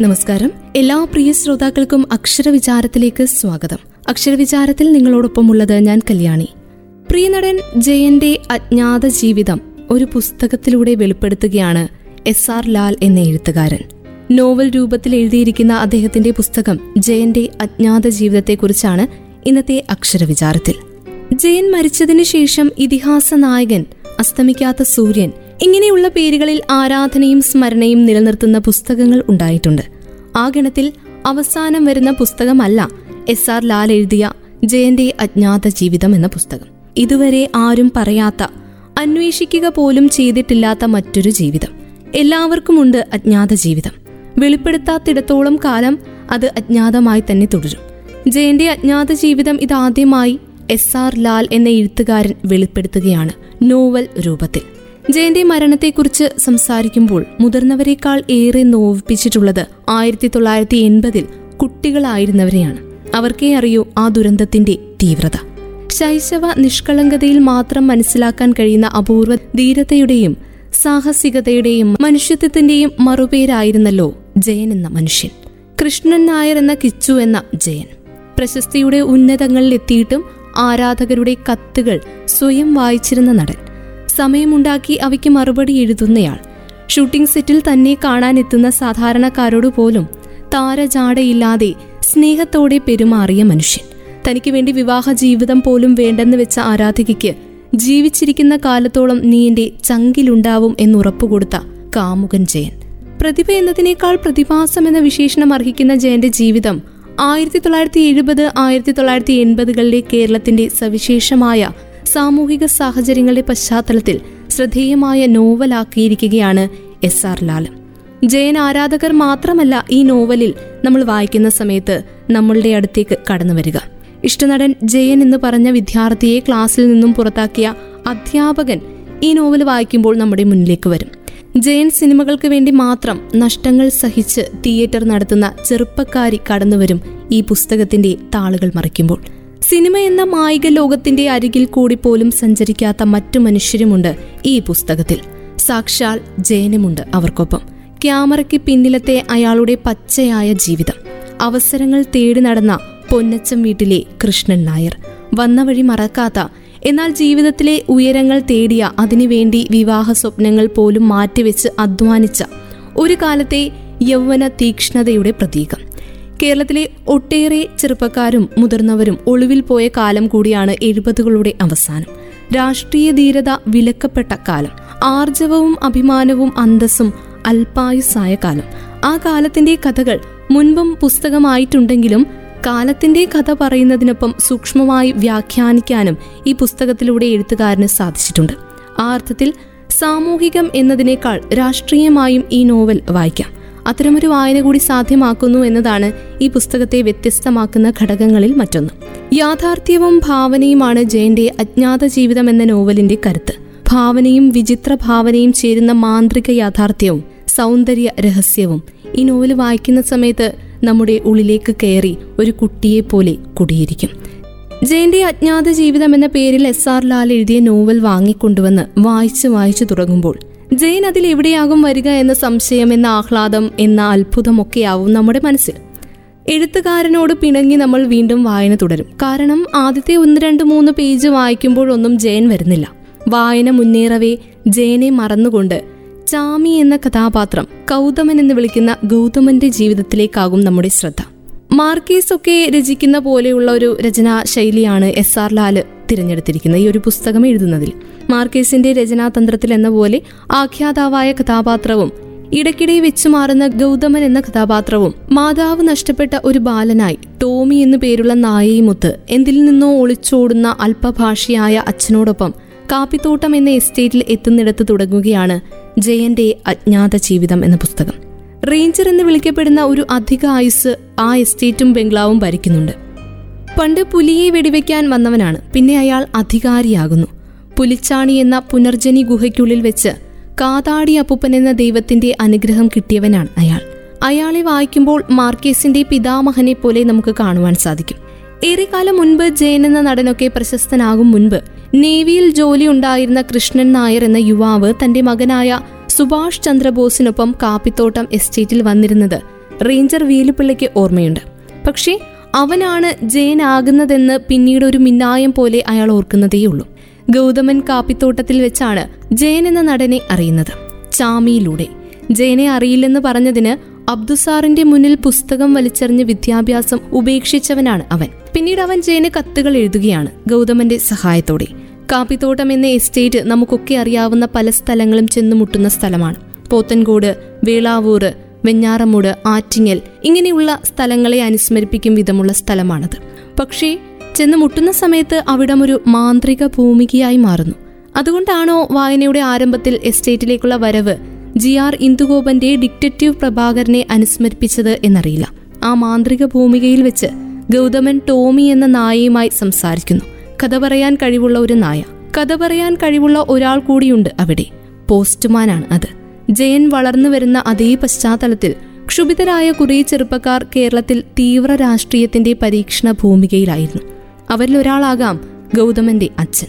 നമസ്കാരം. എല്ലാ പ്രിയ ശ്രോതാക്കൾക്കും അക്ഷരവിചാരത്തിലേക്ക് സ്വാഗതം. അക്ഷരവിചാരത്തിൽ നിങ്ങളോടൊപ്പമുള്ളത് ഞാൻ കല്യാണി. പ്രിയ നടൻ ജയന്റെ അജ്ഞാത ജീവിതം ഒരു പുസ്തകത്തിലൂടെ വെളിപ്പെടുത്തുകയാണ് എസ് ആർ ലാൽ എന്ന എഴുത്തുകാരൻ. നോവൽ രൂപത്തിൽ എഴുതിയിരിക്കുന്ന അദ്ദേഹത്തിന്റെ പുസ്തകം ജയന്റെ അജ്ഞാത ജീവിതത്തെക്കുറിച്ചാണ് ഇന്നത്തെ അക്ഷരവിചാരത്തിൽ. ജയൻ മരിച്ചതിനു ശേഷം ഇതിഹാസ നായകൻ അസ്തമിക്കാത്ത സൂര്യൻ ഇങ്ങനെയുള്ള പേരുകളിൽ ആരാധനയും സ്മരണയും നിലനിർത്തുന്ന പുസ്തകങ്ങൾ ഉണ്ടായിട്ടുണ്ട്. ആ ഗണത്തിൽ അവസാനം വരുന്ന പുസ്തകമല്ല എസ് ആർ ലാൽ എഴുതിയ ജയന്റെ അജ്ഞാത ജീവിതം എന്ന പുസ്തകം. ഇതുവരെ ആരും പറയാത്ത അന്വേഷിക്കുക പോലും ചെയ്തിട്ടില്ലാത്ത മറ്റൊരു ജീവിതം. എല്ലാവർക്കുമുണ്ട് അജ്ഞാത ജീവിതം. വെളിപ്പെടുത്താത്തിടത്തോളം കാലം അത് അജ്ഞാതമായി തന്നെ തുടരും. ജയന്റെ അജ്ഞാത ജീവിതം ഇതാദ്യമായി എസ് ആർ ലാൽ എന്ന എഴുത്തുകാരൻ വെളിപ്പെടുത്തുകയാണ് നോവൽ രൂപത്തിൽ. ജയന്റെ മരണത്തെക്കുറിച്ച് സംസാരിക്കുമ്പോൾ മുതിർന്നവരെക്കാൾ ഏറെ നോവിപ്പിച്ചിട്ടുള്ളത് ആയിരത്തി തൊള്ളായിരത്തി എൺപതിൽ കുട്ടികളായിരുന്നവരെയാണ്. അവർക്കേ അറിയൂ ആ ദുരന്തത്തിന്റെ തീവ്രത. ശൈശവ നിഷ്കളങ്കതയിൽ മാത്രം മനസ്സിലാക്കാൻ കഴിയുന്ന അപൂർവ ധീരതയുടെയും സാഹസികതയുടെയും മനുഷ്യത്വത്തിന്റെയും മറുപേരായിരുന്നല്ലോ ജയൻ എന്ന മനുഷ്യൻ. കൃഷ്ണൻ നായർ എന്ന കിച്ചു എന്ന ജയൻ. പ്രശസ്തിയുടെ ഉന്നതങ്ങളിൽ എത്തിയിട്ടും ആരാധകരുടെ കത്തുകൾ സ്വയം വായിച്ചിരുന്ന നടൻ. സമയമുണ്ടാക്കി അവയ്ക്ക് മറുപടി എഴുതുന്നയാൾ. ഷൂട്ടിംഗ് സെറ്റിൽ തന്നെ കാണാനെത്തുന്ന സാധാരണക്കാരോട് പോലും താരജാടയില്ലാതെ സ്നേഹത്തോടെ പെരുമാറിയ മനുഷ്യൻ. തനിക്ക് വേണ്ടി വിവാഹ ജീവിതം പോലും വേണ്ടെന്ന് വെച്ച ആരാധികയ്ക്ക് ജീവിച്ചിരിക്കുന്ന കാലത്തോളം നീ എന്റെ ചങ്കിലുണ്ടാവും എന്നുറപ്പുകൊടുത്ത കാമുകൻ ജയൻ. പ്രതിഭ എന്നതിനേക്കാൾ പ്രതിഭാസം എന്ന വിശേഷണം അർഹിക്കുന്ന ജയന്റെ ജീവിതം ആയിരത്തി തൊള്ളായിരത്തി എഴുപത് ആയിരത്തി തൊള്ളായിരത്തി എൺപതുകളിലെ കേരളത്തിന്റെ സവിശേഷമായ സാമൂഹിക സാഹചര്യങ്ങളുടെ പശ്ചാത്തലത്തിൽ ശ്രദ്ധേയമായ നോവലാക്കിയിരിക്കുകയാണ് എസ് ആർ ലാൽ. ജയൻ ആരാധകർ മാത്രമല്ല ഈ നോവലിൽ നമ്മൾ വായിക്കുന്ന സമയത്ത് നമ്മളുടെ അടുത്തേക്ക് കടന്നു വരിക. ഇഷ്ടനടൻ ജയൻ എന്ന് പറഞ്ഞ വിദ്യാർത്ഥിയെ ക്ലാസ്സിൽ നിന്നും പുറത്താക്കിയ അധ്യാപകൻ ഈ നോവൽ വായിക്കുമ്പോൾ നമ്മുടെ മുന്നിലേക്ക് വരും. ജയൻ സിനിമകൾക്ക് വേണ്ടി മാത്രം നഷ്ടങ്ങൾ സഹിച്ച് തിയേറ്റർ നടത്തുന്ന ചെറുപ്പക്കാരി കടന്നുവരും ഈ പുസ്തകത്തിന്റെ താളുകൾ മറിക്കുമ്പോൾ. സിനിമ എന്ന മായിക ലോകത്തിന്റെ അരികിൽ കൂടി പോലും സഞ്ചരിക്കാത്ത മറ്റു മനുഷ്യരുമുണ്ട് ഈ പുസ്തകത്തിൽ. സാക്ഷാൽ ജയനുമുണ്ട് അവർക്കൊപ്പം. ക്യാമറയ്ക്ക് പിന്നിലത്തെ അയാളുടെ പച്ചയായ ജീവിതം. അവസരങ്ങൾ തേടി നടന്ന പൊന്നച്ചം വീട്ടിലെ കൃഷ്ണൻ നായർ. വന്ന വഴി മറക്കാത്ത എന്നാൽ ജീവിതത്തിലെ ഉയരങ്ങൾ തേടിയ അതിനുവേണ്ടി വിവാഹ സ്വപ്നങ്ങൾ പോലും മാറ്റിവെച്ച് അധ്വാനിച്ച ഒരു കാലത്തെ യൗവന തീക്ഷ്ണതയുടെ പ്രതീകം. കേരളത്തിലെ ഒട്ടേറെ ചെറുപ്പക്കാരും മുതിർന്നവരും ഒളിവിൽ പോയ കാലം കൂടിയാണ് എഴുപതുകളുടെ അവസാനം. രാഷ്ട്രീയ ധീരത വിലക്കപ്പെട്ട കാലം. ആർജവവും അഭിമാനവും അന്തസ്സും അൽപായുസായ കാലം. ആ കാലത്തിന്റെ കഥകൾ മുൻപും പുസ്തകമായിട്ടുണ്ടെങ്കിലും കാലത്തിന്റെ കഥ പറയുന്നതിനൊപ്പം സൂക്ഷ്മമായി വ്യാഖ്യാനിക്കാനും ഈ പുസ്തകത്തിലൂടെ എഴുത്തുകാരന് സാധിച്ചിട്ടുണ്ട്. ആ അർത്ഥത്തിൽ സാമൂഹികം എന്നതിനേക്കാൾ രാഷ്ട്രീയമായും ഈ നോവൽ വായിക്കാം. അത്തരമൊരു വായന കൂടി സാധ്യമാക്കുന്നു എന്നതാണ് ഈ പുസ്തകത്തെ വ്യത്യസ്തമാക്കുന്ന ഘടകങ്ങളിൽ മറ്റൊന്ന്. യാഥാർത്ഥ്യവും ഭാവനയുമാണ് ജയന്റെ അജ്ഞാത ജീവിതം എന്ന നോവലിന്റെ കരുത്ത്. ഭാവനയും വിചിത്ര ഭാവനയും ചേരുന്ന മാന്ത്രിക യാഥാർത്ഥ്യവും സൗന്ദര്യ രഹസ്യവും ഈ നോവൽ വായിക്കുന്ന സമയത്ത് നമ്മുടെ ഉള്ളിലേക്ക് കയറി ഒരു കുട്ടിയെ പോലെ കുടിയിരിക്കും. ജയന്റെ അജ്ഞാത ജീവിതം എന്ന പേരിൽ എസ് ആർ ലാൽ എഴുതിയ നോവൽ വാങ്ങിക്കൊണ്ടുവന്ന് വായിച്ചു വായിച്ചു തുടങ്ങുമ്പോൾ ജയൻ അതിൽ എവിടെയാകും വരിക എന്ന സംശയം എന്ന ആഹ്ലാദം എന്ന അത്ഭുതമൊക്കെയാവും നമ്മുടെ മനസ്സിൽ. എഴുത്തുകാരനോട് പിണങ്ങി നമ്മൾ വീണ്ടും വായന തുടരും. കാരണം ആദ്യത്തെ ഒന്ന് രണ്ട് മൂന്ന് പേജ് വായിക്കുമ്പോഴൊന്നും ജയൻ വരുന്നില്ല. വായന മുന്നേറവേ ജയനെ മറന്നുകൊണ്ട് ചാമി എന്ന കഥാപാത്രം കൗതമൻ എന്ന് വിളിക്കുന്ന ഗൗതമന്റെ ജീവിതത്തിലേക്കാകും നമ്മുടെ ശ്രദ്ധ. മാർക്കീസ് ഒക്കെ രചിക്കുന്ന പോലെയുള്ള ഒരു രചനാ ശൈലിയാണ് എസ് ആർ ലാൽ. തിരഞ്ഞെടുത്തിരിക്കുന്നത് ഈ ഒരു പുസ്തകം എഴുതുന്നതിൽ. മാർക്കേസിന്റെ രചനാതന്ത്രത്തിൽ എന്ന പോലെ ആഖ്യാതാവായ കഥാപാത്രവും ഇടയ്ക്കിടെ വെച്ചു മാറുന്ന ഗൗതമൻ എന്ന കഥാപാത്രവും മാതാവ് നഷ്ടപ്പെട്ട ഒരു ബാലനായി ടോമി എന്നു പേരുള്ള നായയുമൊത്ത് എന്തിൽ നിന്നോ ഒളിച്ചോടുന്ന അല്പഭാഷിയായ അച്ഛനോടൊപ്പം കാപ്പിത്തോട്ടം എന്ന എസ്റ്റേറ്റിൽ എത്തുന്നിടത്ത് തുടങ്ങുകയാണ് ജയന്റെ അജ്ഞാത ജീവിതം എന്ന പുസ്തകം. റേഞ്ചർ എന്ന് വിളിക്കപ്പെടുന്ന ഒരു അധിക ആയുസ് ആ എസ്റ്റേറ്റും ബംഗ്ലാവും ഭരിക്കുന്നുണ്ട്. പണ്ട് പുലിയെ വെടിവെക്കാൻ വന്നവനാണ്. പിന്നെ അയാൾ അധികാരിയാകുന്നു. പുലിച്ചാണി എന്ന പുനർജനി ഗുഹയ്ക്കുള്ളിൽ വെച്ച് കാതാടി അപ്പൂപ്പൻ എന്ന ദൈവത്തിന്റെ അനുഗ്രഹം കിട്ടിയവനാണ് അയാൾ. അയാളെ വായിക്കുമ്പോൾ മാർക്കേസിന്റെ പിതാമഹനെ പോലെ നമുക്ക് കാണുവാൻ സാധിക്കും. ഏറെക്കാലം മുൻപ് ജയൻ എന്ന നടനൊക്കെ പ്രശസ്തനാകും മുൻപ് നേവിയിൽ ജോലി ഉണ്ടായിരുന്ന കൃഷ്ണൻ നായർ എന്ന യുവാവ് തന്റെ മകനായ സുഭാഷ് ചന്ദ്രബോസിനൊപ്പം കാപ്പിത്തോട്ടം എസ്റ്റേറ്റിൽ വന്നിരുന്നത് റേഞ്ചർ വേലുപ്പിള്ളയ്ക്ക് ഓർമ്മയുണ്ട്. പക്ഷേ അവനാണ് ജയൻ ആകുന്നതെന്ന് പിന്നീട് ഒരു മിന്നായം പോലെ അയാൾ ഓർക്കുന്നതേയുള്ളൂ. ഗൗതമൻ കാപ്പിത്തോട്ടത്തിൽ വെച്ചാണ് ജയൻ എന്ന നടനെ അറിയുന്നത്. ചാമിയിലൂടെ. ജയനെ അറിയില്ലെന്ന് പറഞ്ഞതിന് അബ്ദുസാറിന്റെ മുന്നിൽ പുസ്തകം വലിച്ചെറിഞ്ഞ് വിദ്യാഭ്യാസം ഉപേക്ഷിച്ചവനാണ് അവൻ. പിന്നീട് അവൻ ജയന് കത്തുകൾ എഴുതുകയാണ് ഗൗതമന്റെ സഹായത്തോടെ. കാപ്പിത്തോട്ടം എന്ന എസ്റ്റേറ്റ് നമുക്കൊക്കെ അറിയാവുന്ന പല സ്ഥലങ്ങളും ചെന്നുമുട്ടുന്ന സ്ഥലമാണ്. പോത്തൻകോട് വേളാവൂർ വെഞ്ഞാറമൂട് ആറ്റിങ്ങൽ ഇങ്ങനെയുള്ള സ്ഥലങ്ങളെ അനുസ്മരിപ്പിക്കും വിധമുള്ള സ്ഥലമാണത്. പക്ഷേ ചെന്ന് മുട്ടുന്ന സമയത്ത് അവിടം ഒരു മാന്ത്രിക ഭൂമികയായി മാറുന്നു. അതുകൊണ്ടാണോ വായനയുടെ ആരംഭത്തിൽ എസ്റ്റേറ്റിലേക്കുള്ള വരവ് ജി ആർ ഇന്ദുഗോപന്റെ ഡിക്റ്റേറ്റീവ് പ്രഭാകരനെ അനുസ്മരിപ്പിച്ചത് എന്നറിയില്ല. ആ മാന്ത്രിക ഭൂമികയിൽ വെച്ച് ഗൗതമൻ ടോമി എന്ന നായയുമായി സംസാരിക്കുന്നു. കഥ പറയാൻ കഴിവുള്ള ഒരു നായ. കഥ പറയാൻ കഴിവുള്ള ഒരാൾ കൂടിയുണ്ട് അവിടെ. പോസ്റ്റ്മാനാണ് അത്. ജയൻ വളർന്നു വരുന്ന അതേ പശ്ചാത്തലത്തിൽ ക്ഷുഭിതരായ കുറേ ചെറുപ്പക്കാർ കേരളത്തിൽ തീവ്ര രാഷ്ട്രീയത്തിന്റെ പരീക്ഷണ ഭൂമികയിലായിരുന്നു. അവരിൽ ഒരാളാകാം ഗൗതമന്റെ അച്ഛൻ.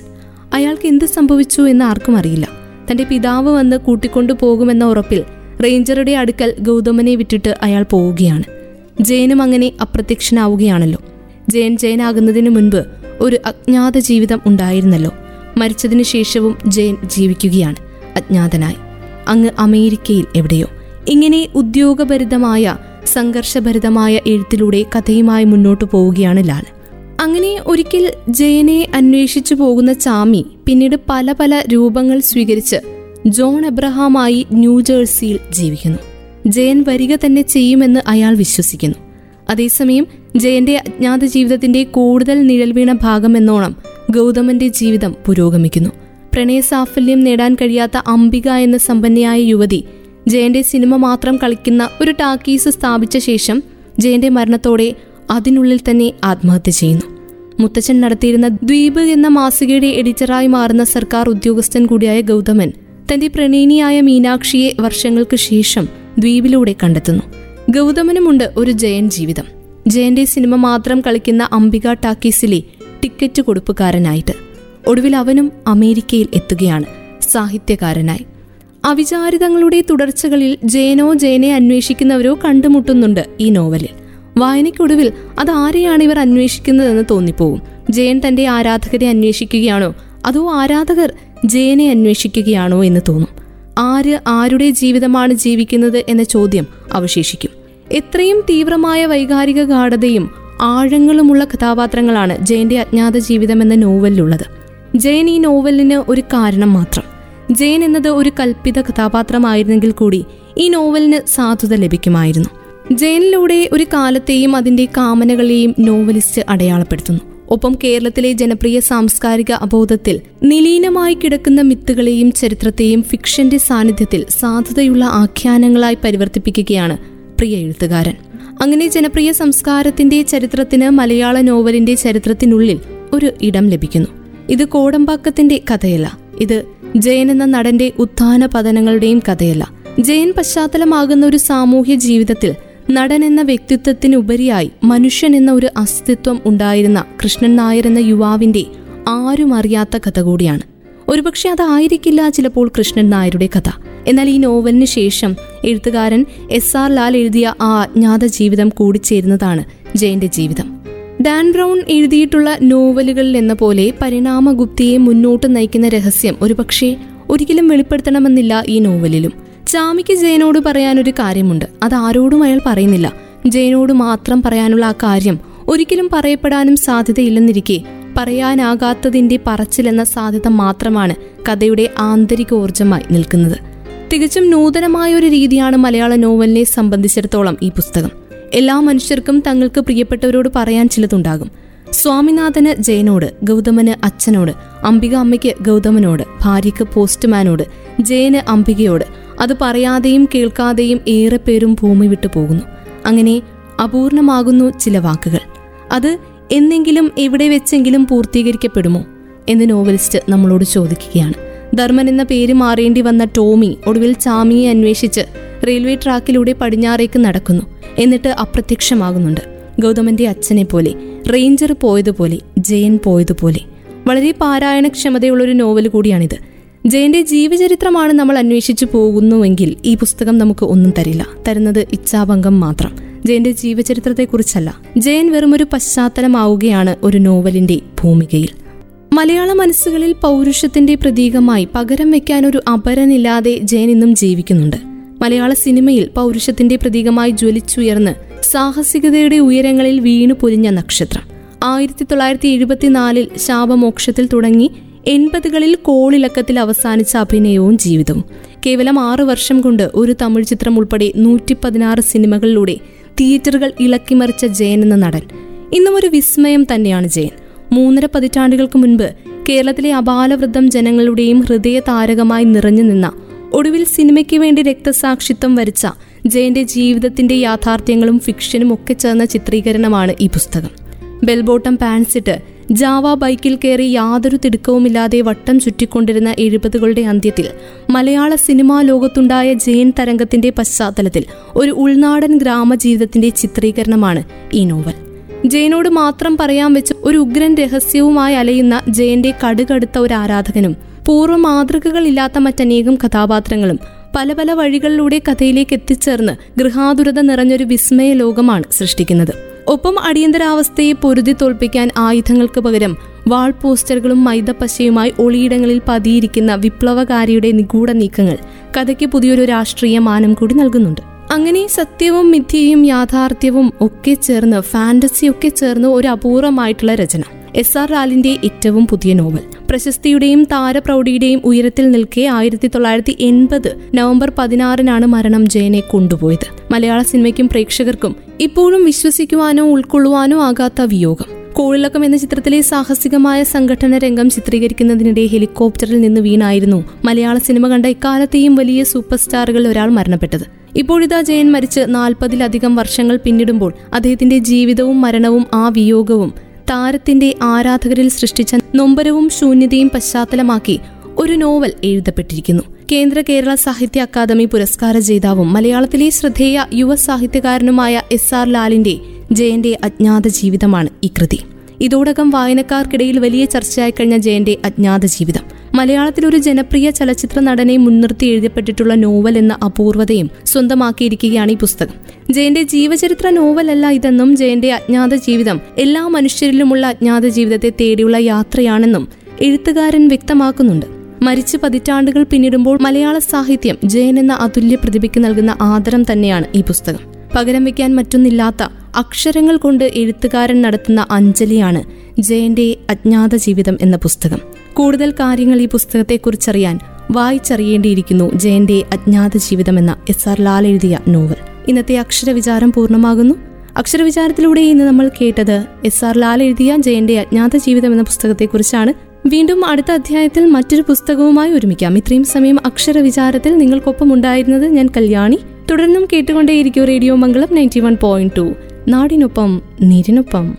അയാൾക്ക് എന്ത് സംഭവിച്ചു എന്ന് ആർക്കും അറിയില്ല. തന്റെ പിതാവ് വന്ന് കൂട്ടിക്കൊണ്ടു പോകുമെന്ന ഉറപ്പിൽ റേഞ്ചറുടെ അടുക്കൽ ഗൗതമനെ വിട്ടിട്ട് അയാൾ പോവുകയാണ്. ജയനും അങ്ങനെ അപ്രത്യക്ഷനാവുകയാണല്ലോ. ജയൻ ജയനാകുന്നതിന് മുൻപ് ഒരു അജ്ഞാത ജീവിതം ഉണ്ടായിരുന്നല്ലോ. മരിച്ചതിനു ശേഷവും ജയൻ ജീവിക്കുകയാണ് അജ്ഞാതനായി. അങ്ങ് അമേരിക്കയിൽ എവിടെയോ. ഇങ്ങനെ ഉദ്യോഗഭരിതമായ സംഘർഷഭരിതമായ എഴുത്തിലൂടെ കഥയുമായി മുന്നോട്ടു പോവുകയാണ് ലാൽ. അങ്ങനെ ഒരിക്കൽ ജയനെ അന്വേഷിച്ചു പോകുന്ന ചാമി പിന്നീട് പല പല രൂപങ്ങൾ സ്വീകരിച്ച് ജോൺ എബ്രഹാമായി ന്യൂജേഴ്സിയിൽ ജീവിക്കുന്നു. ജയൻ വരിക തന്നെ ചെയ്യുമെന്ന് അയാൾ വിശ്വസിക്കുന്നു. അതേസമയം ജയന്റെ അജ്ഞാത ജീവിതത്തിന്റെ കൂടുതൽ നിഴൽവീണ ഭാഗമെന്നോണം ഗൗതമന്റെ ജീവിതം പുരോഗമിക്കുന്നു. പ്രണയസാഫല്യം നേടാൻ കഴിയാത്ത അംബിക എന്ന സമ്പന്നയായ യുവതി ജയന്റെ സിനിമ മാത്രം കളിക്കുന്ന ഒരു ടാക്കീസ് സ്ഥാപിച്ച ശേഷം ജയന്റെ മരണത്തോടെ അതിനുള്ളിൽ തന്നെ ആത്മഹത്യ ചെയ്യുന്നു. മുത്തച്ഛൻ നടത്തിയിരുന്ന ദ്വീപ് എന്ന മാസികയുടെ എഡിറ്ററായി മാറുന്ന സർക്കാർ ഉദ്യോഗസ്ഥൻ കൂടിയായ ഗൗതമൻ തന്റെ പ്രണയിനിയായ മീനാക്ഷിയെ വർഷങ്ങൾക്ക് ശേഷം ദ്വീപിലൂടെ കണ്ടെത്തുന്നു. ഗൗതമനുമുണ്ട് ഒരു ജയൻ ജീവിതം. ജയന്റെ സിനിമ മാത്രം കളിക്കുന്ന അംബിക ടാക്കീസിലെ ടിക്കറ്റ് കൊടുപ്പുകാരനായിട്ട്. ഒടുവിൽ അവനും അമേരിക്കയിൽ എത്തുകയാണ്. സാഹിത്യകാരനായി. അവിചാരിതങ്ങളുടെ തുടർച്ചകളിൽ ജയനോ ജയനെ അന്വേഷിക്കുന്നവരോ കണ്ടുമുട്ടുന്നുണ്ട് ഈ നോവലിൽ. വായനയ്ക്കൊടുവിൽ അത് ആരെയാണ് ഇവർ അന്വേഷിക്കുന്നതെന്ന് തോന്നിപ്പോവും. ജയൻ തന്റെ ആരാധകരെ അന്വേഷിക്കുകയാണോ? അതോ ആരാധകർ ജയനെ അന്വേഷിക്കുകയാണോ എന്ന് തോന്നും. ആര് ആരുടെ ജീവിതമാണ് ജീവിക്കുന്നത് എന്ന ചോദ്യം അവശേഷിക്കും. എത്രയും തീവ്രമായ വൈകാരിക ഗാഠതയും ആഴങ്ങളുമുള്ള കഥാപാത്രങ്ങളാണ് ജയന്റെ അജ്ഞാത ജീവിതം എന്ന നോവലിലുള്ളത്. ജയൻ ഈ നോവലിന് ഒരു കാരണം മാത്രം. ജയൻ എന്നത് ഒരു കൽപ്പിത കഥാപാത്രമായിരുന്നെങ്കിൽ കൂടി ഈ നോവലിന് സാധുത ലഭിക്കുമായിരുന്നു. ജയനിലൂടെ ഒരു കാലത്തെയും അതിന്റെ കാമനകളെയും നോവലിസ്റ്റ് അടയാളപ്പെടുത്തുന്നു. ഒപ്പം കേരളത്തിലെ ജനപ്രിയ സാംസ്കാരിക അബോധത്തിൽ നിലീനമായി കിടക്കുന്ന മിത്തുകളെയും ചരിത്രത്തെയും ഫിക്ഷന്റെ സാന്നിധ്യത്തിൽ സാധുതയുള്ള ആഖ്യാനങ്ങളായി പരിവർത്തിപ്പിക്കുകയാണ് പ്രിയ എഴുത്തുകാരൻ. അങ്ങനെ ജനപ്രിയ സംസ്കാരത്തിന്റെ ചരിത്രത്തിന് മലയാള നോവലിന്റെ ചരിത്രത്തിനുള്ളിൽ ഒരു ഇടം ലഭിക്കുന്നു. ഇത് കോടമ്പാക്കത്തിന്റെ കഥയല്ല. ഇത് ജയൻ എന്ന നടന്റെ ഉത്ഥാന പതനങ്ങളുടെയും കഥയല്ല. ജയൻ പശ്ചാത്തലമാകുന്ന ഒരു സാമൂഹ്യ ജീവിതത്തിൽ നടൻ എന്ന വ്യക്തിത്വത്തിനുപരിയായി മനുഷ്യൻ എന്ന ഒരു അസ്തിത്വം ഉണ്ടായിരുന്ന കൃഷ്ണൻ നായർ എന്ന യുവാവിന്റെ ആരും അറിയാത്ത കഥ കൂടിയാണ്. ഒരുപക്ഷെ അതായിരിക്കില്ല ചിലപ്പോൾ കൃഷ്ണൻ നായരുടെ കഥ. എന്നാൽ ഈ നോവലിന് ശേഷം എഴുത്തുകാരൻ എസ് ആർ ലാൽ എഴുതിയ ആ അജ്ഞാത ജീവിതം കൂടിച്ചേരുന്നതാണ് ജയന്റെ ജീവിതം. ഡാൻ ബ്രൗൺ എഴുതിയിട്ടുള്ള നോവലുകളിൽ എന്ന പോലെ പരിണാമഗുപ്തിയെ മുന്നോട്ട് നയിക്കുന്ന രഹസ്യം ഒരുപക്ഷെ ഒരിക്കലും വെളിപ്പെടുത്തണമെന്നില്ല ഈ നോവലിലും. ചാമിക്ക് ജയനോട് പറയാനൊരു കാര്യമുണ്ട്. അത് ആരോടും അയാൾ പറയുന്നില്ല. ജയനോട് മാത്രം പറയാനുള്ള ആ കാര്യം ഒരിക്കലും പറയപ്പെടാനും സാധ്യതയില്ലെന്നിരിക്കെ പറയാനാകാത്തതിന്റെ പറച്ചിലെന്ന സാധ്യത മാത്രമാണ് കഥയുടെ ആന്തരിക ഊർജമായി നിൽക്കുന്നത്. തികച്ചും നൂതനമായ ഒരു രീതിയാണ് മലയാള നോവലിനെ സംബന്ധിച്ചിടത്തോളം ഈ പുസ്തകം. എല്ലാ മനുഷ്യർക്കും തങ്ങൾക്ക് പ്രിയപ്പെട്ടവരോട് പറയാൻ ചിലതുണ്ടാകും. സ്വാമിനാഥന് ജയനോട് ഗൗതമന് അച്ഛനോട് അംബിക അമ്മയ്ക്ക് ഗൗതമനോട് ഭാര്യയ്ക്ക് പോസ്റ്റ്മാനോട് ജയന് അംബികയോട് അത് പറയാതെയും കേൾക്കാതെയും ഏറെ പേരും ഭൂമി വിട്ടു പോകുന്നു. അങ്ങനെ അപൂർണമാകുന്നു ചില വാക്കുകൾ. അത് എന്നെങ്കിലും എവിടെ വെച്ചെങ്കിലും പൂർത്തീകരിക്കപ്പെടുമോ എന്ന് നോവലിസ്റ്റ് നമ്മളോട് ചോദിക്കുകയാണ്. ധർമ്മൻ എന്ന പേര് മാറേണ്ടി വന്ന ടോമി ഒടുവിൽ ചാമിയെ അന്വേഷിച്ച് റെയിൽവേ ട്രാക്കിലൂടെ പടിഞ്ഞാറേക്ക് നടക്കുന്നു. എന്നിട്ട് അപ്രത്യക്ഷമാകുന്നുണ്ട്. ഗൗതമന്റെ അച്ഛനെ പോലെ റേഞ്ചർ പോയതുപോലെ ജയൻ പോയതുപോലെ. വളരെ പാരായണക്ഷമതയുള്ള ഒരു നോവൽ കൂടിയാണിത്. ജയന്റെ ജീവചരിത്രമാണ് നമ്മൾ അന്വേഷിച്ചു പോകുന്നുവെങ്കിൽ ഈ പുസ്തകം നമുക്ക് ഒന്നും തരില്ല. തരുന്നത് ഇച്ഛാഭംഗം മാത്രം. ജയന്റെ ജീവചരിത്രത്തെക്കുറിച്ചല്ല. ജയൻ വെറുമൊരു പശ്ചാത്തലമാവുകയാണ് ഒരു നോവലിന്റെ ഭൂമികയിൽ. മലയാള മനസ്സുകളിൽ പൗരുഷത്തിന്റെ പ്രതീകമായി പകരം വെക്കാൻ ഒരു അപരനില്ലാതെ ജയൻ ഇന്നും ജീവിക്കുന്നുണ്ട്. മലയാള സിനിമയിൽ പൗരുഷത്തിന്റെ പ്രതീകമായി ജ്വലിച്ചുയർന്ന് സാഹസികതയുടെ ഉയരങ്ങളിൽ വീണു പൊലിഞ്ഞ നക്ഷത്രം. ആയിരത്തി തൊള്ളായിരത്തി എഴുപത്തിനാലിൽ ശാപമോക്ഷത്തിൽ തുടങ്ങി എൺപതുകളിൽ കോളിളക്കത്തിൽ അവസാനിച്ച അഭിനയവും ജീവിതവും. കേവലം ആറു വർഷം കൊണ്ട് ഒരു തമിഴ് ചിത്രം ഉൾപ്പെടെ നൂറ്റി പതിനാറ് സിനിമകളിലൂടെ തിയേറ്ററുകൾ ഇളക്കിമറിച്ച ജയൻ എന്ന നടൻ. ഇന്നും ഒരു വിസ്മയം തന്നെയാണ് ജയൻ. മൂന്നര പതിറ്റാണ്ടുകൾക്ക് മുൻപ് കേരളത്തിലെ അപാലവൃദ്ധം ജനങ്ങളുടെയും ഹൃദയ താരകമായി നിറഞ്ഞു നിന്ന ഒടുവിൽ സിനിമയ്ക്ക് വേണ്ടി രക്തസാക്ഷിത്വം വരിച്ച ജയന്റെ ജീവിതത്തിന്റെ യാഥാർത്ഥ്യങ്ങളും ഫിക്ഷനും ഒക്കെ ചേർന്ന ചിത്രീകരണമാണ് ഈ പുസ്തകം. ബെൽബോട്ടം പാൻസിട്ട് ജാവ ബൈക്കിൽ കയറി യാതൊരു തിടുക്കവുമില്ലാതെ വട്ടം ചുറ്റിക്കൊണ്ടിരുന്ന എഴുപതുകളുടെ അന്ത്യത്തിൽ മലയാള സിനിമാ ലോകത്തുണ്ടായ ജയൻ തരംഗത്തിന്റെ പശ്ചാത്തലത്തിൽ ഒരു ഉൾനാടൻ ഗ്രാമജീവിതത്തിന്റെ ചിത്രീകരണമാണ് ഈ നോവൽ. ജയനോട് മാത്രം പറയാൻ വെച്ച് ഒരു ഉഗ്രൻ രഹസ്യവുമായി അലയുന്ന ജയന്റെ കടുകടുത്ത ഒരു ആരാധകനും പൂർവ മാതൃകകളില്ലാത്ത മറ്റനേകം കഥാപാത്രങ്ങളും പല പല വഴികളിലൂടെ കഥയിലേക്ക് എത്തിച്ചേർന്ന് ഗൃഹാതുരത നിറഞ്ഞൊരു വിസ്മയ ലോകമാണ് സൃഷ്ടിക്കുന്നത്. ഒപ്പം അടിയന്തരാവസ്ഥയെ പൊരുതി തോൽപ്പിക്കാൻ ആയുധങ്ങൾക്ക് പകരം വാൾ പോസ്റ്ററുകളും മൈദപ്പശയുമായി ഒളിയിടങ്ങളിൽ പതിയിരിക്കുന്ന വിപ്ലവകാരിയുടെ നിഗൂഢ നീക്കങ്ങൾ കഥയ്ക്ക് പുതിയൊരു രാഷ്ട്രീയ മാനം കൂടി നൽകുന്നുണ്ട്. അങ്ങനെ സത്യവും മിഥ്യയും യാഥാർത്ഥ്യവും ഒക്കെ ചേർന്ന് ഫാന്റസി ഒക്കെ ചേർന്ന് ഒരു അപൂർവമായിട്ടുള്ള രചന. എസ് ആർ ലാലിന്റെ ഏറ്റവും പുതിയ നോവൽ. പ്രശസ്തിയുടെയും താരപ്രൗഢിയുടെയും ഉയരത്തിൽ നിൽക്കെ ആയിരത്തി തൊള്ളായിരത്തി എൺപത് നവംബർ പതിനാറിനാണ് മരണം ജയനെ കൊണ്ടുപോയത്. മലയാള സിനിമയ്ക്കും പ്രേക്ഷകർക്കും ഇപ്പോഴും വിശ്വസിക്കുവാനോ ഉൾക്കൊള്ളുവാനോ ആകാത്ത വിയോഗം. കോളിളക്കം എന്ന ചിത്രത്തിലെ സാഹസികമായ സംഘടന രംഗം ചിത്രീകരിക്കുന്നതിനിടെ ഹെലികോപ്റ്ററിൽ നിന്ന് വീണായിരുന്നു മലയാള സിനിമ കണ്ട ഇക്കാലത്തെയും വലിയ സൂപ്പർ സ്റ്റാറുകളിൽ ഒരാൾ മരണപ്പെട്ടത്. ഇപ്പോഴിതാ ജയൻ മരിച്ച് നാൽപ്പതിലധികം വർഷങ്ങൾ പിന്നിടുമ്പോൾ അദ്ദേഹത്തിന്റെ ജീവിതവും മരണവും ആ വിയോഗവും താരത്തിന്റെ ആരാധകരിൽ സൃഷ്ടിച്ച നൊമ്പരവും ശൂന്യതയും പശ്ചാത്തലമാക്കി ഒരു നോവൽ എഴുതപ്പെട്ടിരിക്കുന്നു. കേന്ദ്ര കേരള സാഹിത്യ അക്കാദമി പുരസ്കാര ജേതാവും മലയാളത്തിലെ ശ്രദ്ധേയ യുവ സാഹിത്യകാരനുമായ എസ് ആർ ലാലിന്റെ ജയന്റെ അജ്ഞാത ജീവിതമാണ് ഈ കൃതി. ഇതോടകം വായനക്കാർക്കിടയിൽ വലിയ ചർച്ചയായി കഴിഞ്ഞ ജയന്റെ അജ്ഞാത ജീവിതം. മലയാളത്തിൽ ഒരു ജനപ്രിയ ചലച്ചിത്ര നടനെ മുൻനിർത്തി എഴുതപ്പെട്ടിട്ടുള്ള നോവൽ എന്ന അപൂർവതയും സ്വന്തമാക്കിയിരിക്കുകയാണ് ഈ പുസ്തകം. ജയന്റെ ജീവചരിത്ര നോവലല്ല ഇതെന്നും ജയന്റെ അജ്ഞാത ജീവിതം എല്ലാ മനുഷ്യരിലുമുള്ള അജ്ഞാത ജീവിതത്തെ തേടിയുള്ള യാത്രയാണെന്നും എഴുത്തുകാരൻ വ്യക്തമാക്കുന്നുണ്ട്. മരിച്ചു പതിറ്റാണ്ടുകൾ പിന്നിടുമ്പോൾ മലയാള സാഹിത്യം ജയൻ എന്ന അതുല്യ പ്രതിഭയ്ക്ക് നൽകുന്ന ആദരം തന്നെയാണ് ഈ പുസ്തകം. പകരം വയ്ക്കാൻ മറ്റൊന്നില്ലാത്ത അക്ഷരങ്ങൾ കൊണ്ട് എഴുത്തുകാരൻ നടത്തുന്ന അഞ്ജലിയാണ് ജയന്റെ അജ്ഞാത ജീവിതം എന്ന പുസ്തകം. കൂടുതൽ കാര്യങ്ങൾ ഈ പുസ്തകത്തെക്കുറിച്ചറിയാൻ വായിച്ചറിയേണ്ടിയിരിക്കുന്നു ജയന്റെ അജ്ഞാത ജീവിതം എന്ന എസ് ആർ ലാൽ എഴുതിയ നോവൽ. ഇന്നത്തെ അക്ഷരവിചാരം പൂർണമാകുന്നു. അക്ഷരവിചാരത്തിലൂടെ ഇന്ന് നമ്മൾ കേട്ടത് എസ് ആർ ലാൽ എഴുതിയ ജയന്റെ അജ്ഞാത ജീവിതം എന്ന പുസ്തകത്തെക്കുറിച്ചാണ്. വീണ്ടും അടുത്ത അധ്യായത്തിൽ മറ്റൊരു പുസ്തകവുമായി ഒരുമിക്കാം. ഇത്രയും സമയം അക്ഷരവിചാരത്തിൽ നിങ്ങൾക്കൊപ്പം ഉണ്ടായിരുന്നത് ഞാൻ കല്യാണി. തുടർന്നും കേട്ടുകൊണ്ടേയിരിക്കും radio Mangalam ninety one point two. നാടിനൊപ്പം നീരിനൊപ്പം.